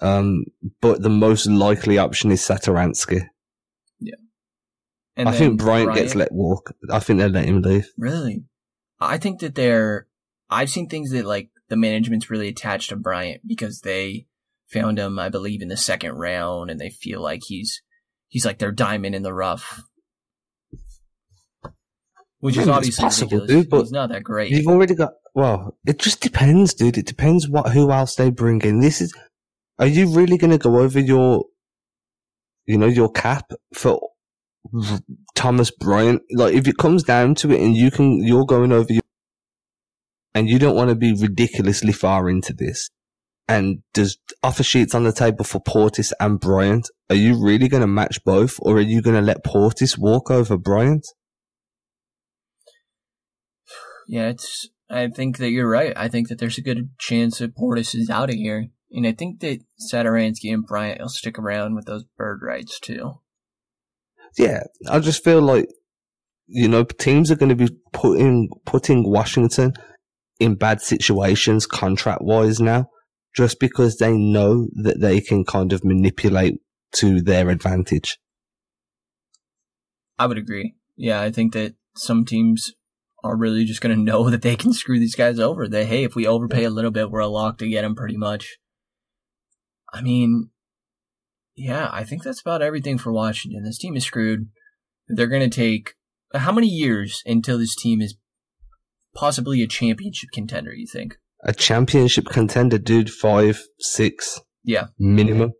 um, but the most likely option is Satoransky. And I think Bryant, gets let walk. I think they let him leave. Really? I think that they're. I've seen things that like the management's really attached to Bryant because they found him, I believe, in the second round, and they feel like he's he's like their diamond in the rough, which I is mean, it's obviously possible, ridiculous. dude, but he's not that great. You've already got. Well, it just depends, dude. It depends what who else they bring in. This is. Are you really going to go over your, you know, your cap for Thomas Bryant? Like, if it comes down to it, and you can, you're going over your, and you don't want to be ridiculously far into this, and there's offer sheets on the table for Portis and Bryant. Are you really going to match both, or are you going to let Portis walk over Bryant? Yeah, it's. I think that you're right. I think that there's a good chance that Portis is out of here, and I think that Satoransky and Bryant will stick around with those bird rights too. yeah, I just feel like you know teams are going to be putting putting Washington in bad situations contract wise now, just because they know that they can kind of manipulate to their advantage. I would agree. Yeah, I think that some teams are really just going to know that they can screw these guys over. That hey, if we overpay a little bit, we're a lock to get them pretty much. I mean, yeah, I think that's about everything for Washington. This team is screwed. They're going to take how many years until this team is possibly a championship contender? You think? A championship contender, dude, five, six Yeah, minimum,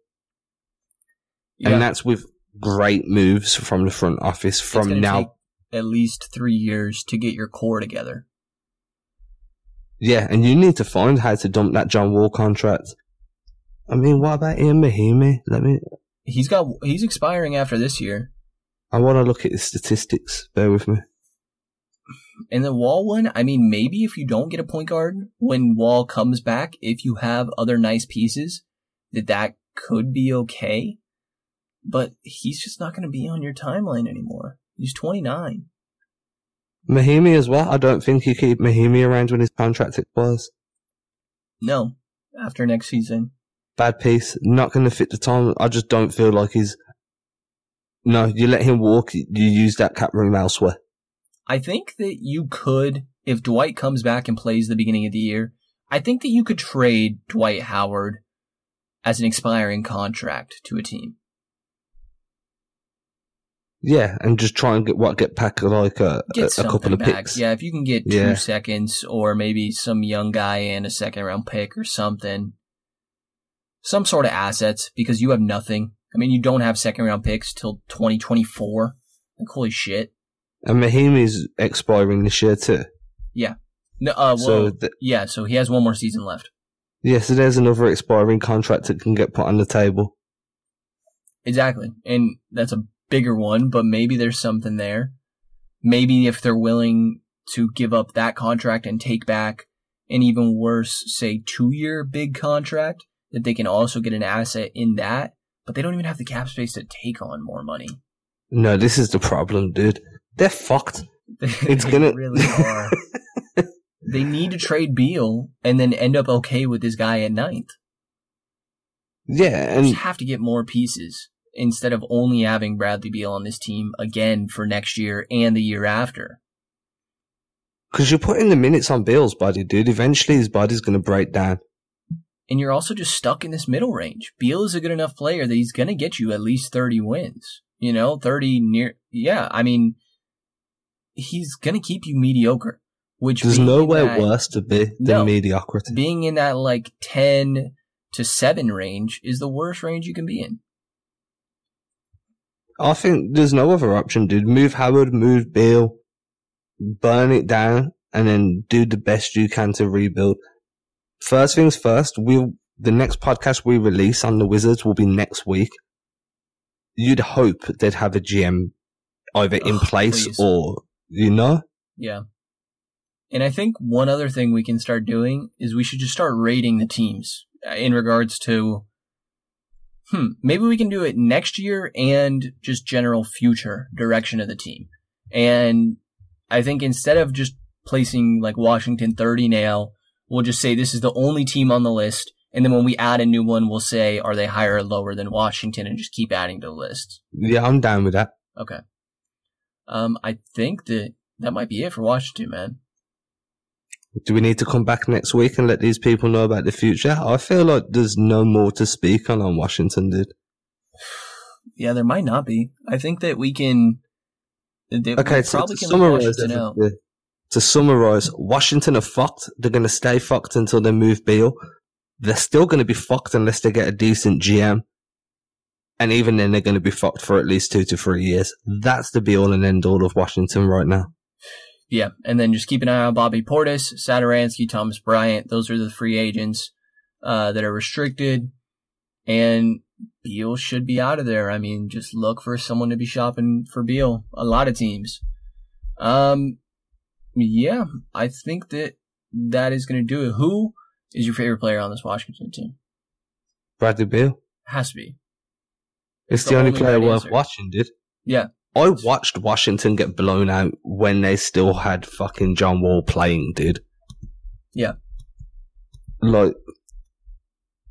yeah. and that's with great moves from the front office from now. take at least three years to get your core together. Yeah, and you need to find how to dump that John Wall contract. I mean, what about Ian Mahinmi? Let me. He's got he's expiring after this year. I want to look at his statistics. Bear with me. And the Wall one, I mean, maybe if you don't get a point guard when Wall comes back, if you have other nice pieces, that that could be okay. But he's just not going to be on your timeline anymore. He's 29. Mahinmi as well. I don't think you keep Mahinmi around when his contract expires. No, after next season. Bad piece. Not going to fit the time. I just don't feel like he's. No, you let him walk. You use that cap room elsewhere. I think that you could, if Dwight comes back and plays the beginning of the year, I think that you could trade Dwight Howard as an expiring contract to a team. Yeah, and just try and get what get back like a, Get a, a couple of back. picks. Yeah, if you can get two Yeah. seconds or maybe some young guy and a second round pick or something. Some sort of assets because you have nothing. I mean, you don't have second round picks till 2024. Like, holy shit. And Mahinmi's expiring this year too. Yeah. No, uh, well, So th- yeah, so he has one more season left. Yeah, so there's another expiring contract that can get put on the table. Exactly. And that's a bigger one, but maybe there's something there. Maybe if they're willing to give up that contract and take back an even worse, say, two year big contract, that they can also get an asset in that, but they don't even have the cap space to take on more money. No, this is the problem, dude. They're fucked. It's they gonna- really are. they need to trade Beal and then end up okay with this guy at ninth. Yeah, They and just have to get more pieces instead of only having Bradley Beal on this team again for next year and the year after. because you're putting the minutes on Beal's body, dude. Eventually, his body's going to break down. And you're also just stuck in this middle range. Beal is a good enough player that he's going to get you at least 30 wins. You know, 30 near, yeah, I mean, he's going to keep you mediocre, which There's nowhere that- worse to be than No. mediocrity. being in that like 10 to 7 range is the worst range you can be in. I think there's no other option, dude. Move Howard, move Beal, burn it down, and then do the best you can to rebuild. First things first, we'll, the next podcast we release on the Wizards will be next week. You'd hope they'd have a GM either in place please. or, you know? Yeah. And I think one other thing we can start doing is we should just start rating the teams uh, in regards to, hmm, maybe we can do it next year and just general future direction of the team. And I think instead of just placing like Washington 30 now, we'll just say this is the only team on the list. And then when we add a new one, we'll say, are they higher or lower than Washington and just keep adding to the list. Yeah, I'm down with that. Okay. Um, I think that that might be it for Washington, man. Do we need to come back next week and let these people know about the future? I feel like there's no more to speak on on Washington, dude. Yeah, there might not be. I think that we can. Okay, we so probably to can summarize, Washington out. everything- to summarize, Washington are fucked. They're going to stay fucked until they move Beal. They're still going to be fucked unless they get a decent GM. And even then, they're going to be fucked for at least two to three years. That's the be all and end all of Washington right now. Yeah, and then just keep an eye on Bobby Portis, Satoransky, Thomas Bryant. Those are the free agents uh, that are restricted, and Beal should be out of there. I mean, just look for someone to be shopping for Beal. A lot of teams. Um, yeah, I think that that is going to do it. Who is your favorite player on this Washington team? Bradley Beal. Has to be. It's the the, only only player worth answer. watching, dude. Yeah, I watched Washington get blown out when they still had fucking John Wall playing, dude. yeah. Like,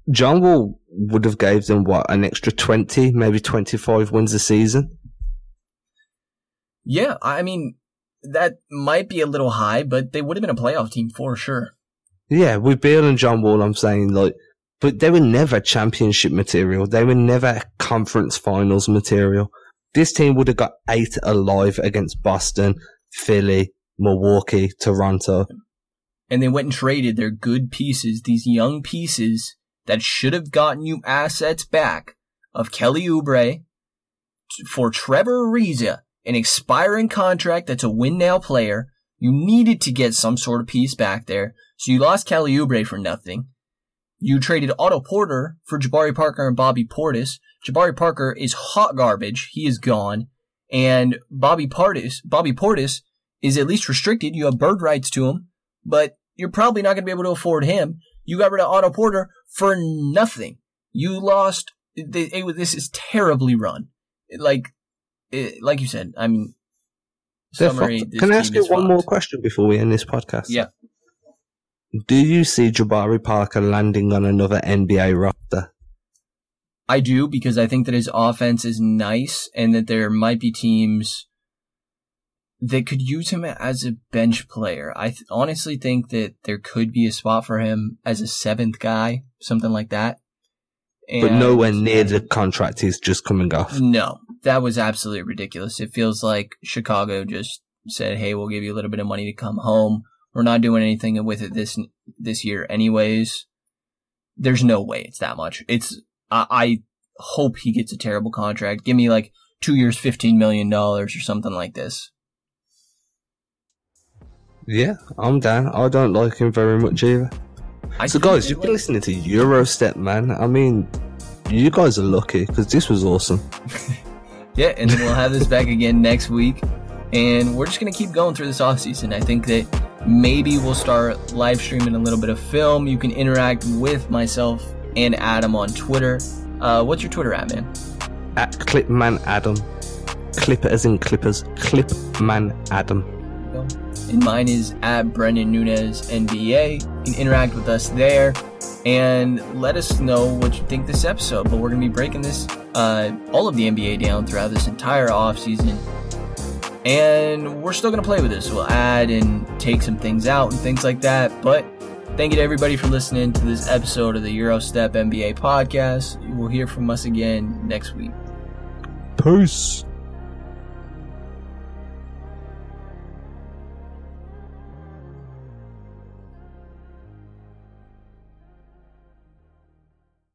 John Wall would have gave them what an extra twenty, maybe twenty-five wins a season. Yeah, I mean, that might be a little high, but they would have been a playoff team for sure. Yeah, with Beal and John Wall, I'm saying like, but they were never championship material. They were never conference finals material. This team would have got eight alive against Boston, Philly, Milwaukee, Toronto. And they went and traded their good pieces, these young pieces that should have gotten you assets back of Kelly Oubre for Trevor Ariza, an expiring contract that's a win now player. You needed to get some sort of piece back there. So you lost Kelly Oubre for nothing. You traded Otto Porter for Jabari Parker and Bobby Portis. Jabari Parker is hot garbage. He is gone. And Bobby Portis, Bobby Portis is at least restricted. You have bird rights to him, but you're probably not going to be able to afford him. You got rid of Otto Porter for nothing. You lost. This is terribly run. Like, it, like you said. I mean, summary. Can I ask you one fucked. more question before we end this podcast? Yeah. Do you see Jabari Parker landing on another NBA roster? I do because I think that his offense is nice and that there might be teams that could use him as a bench player. I th- honestly think that there could be a spot for him as a seventh guy, something like that. but nowhere near the contract he's just coming off. No, that was absolutely ridiculous. It feels like Chicago just said, "Hey, we'll give you a little bit of money to come home. We're not doing anything with it this this year, anyways." There's no way it's that much. It's I, I hope he gets a terrible contract. Give me like two years, fifteen million dollars or something like this. Yeah, I'm down. I don't like him very much either. I so, guys, you've been like- listening to Eurostep, man. I mean, you guys are lucky because this was awesome. Yeah, and then we'll have this back again next week. And we're just going to keep going through this off season. I think that maybe we'll start live streaming a little bit of film. You can interact with myself and Adam on Twitter. Uh, what's your Twitter at, man? At Clipman Adam. Clipper as in Clippers. Clipman Adam. And mine is at Brendan Nunez NBA. You can interact with us there and let us know what you think this episode. But we're going to be breaking this, uh, all of the NBA down throughout this entire offseason. And we're still going to play with this. We'll add and take some things out and things like that. But thank you to everybody for listening to this episode of the Eurostep NBA podcast. You will hear from us again next week. Peace.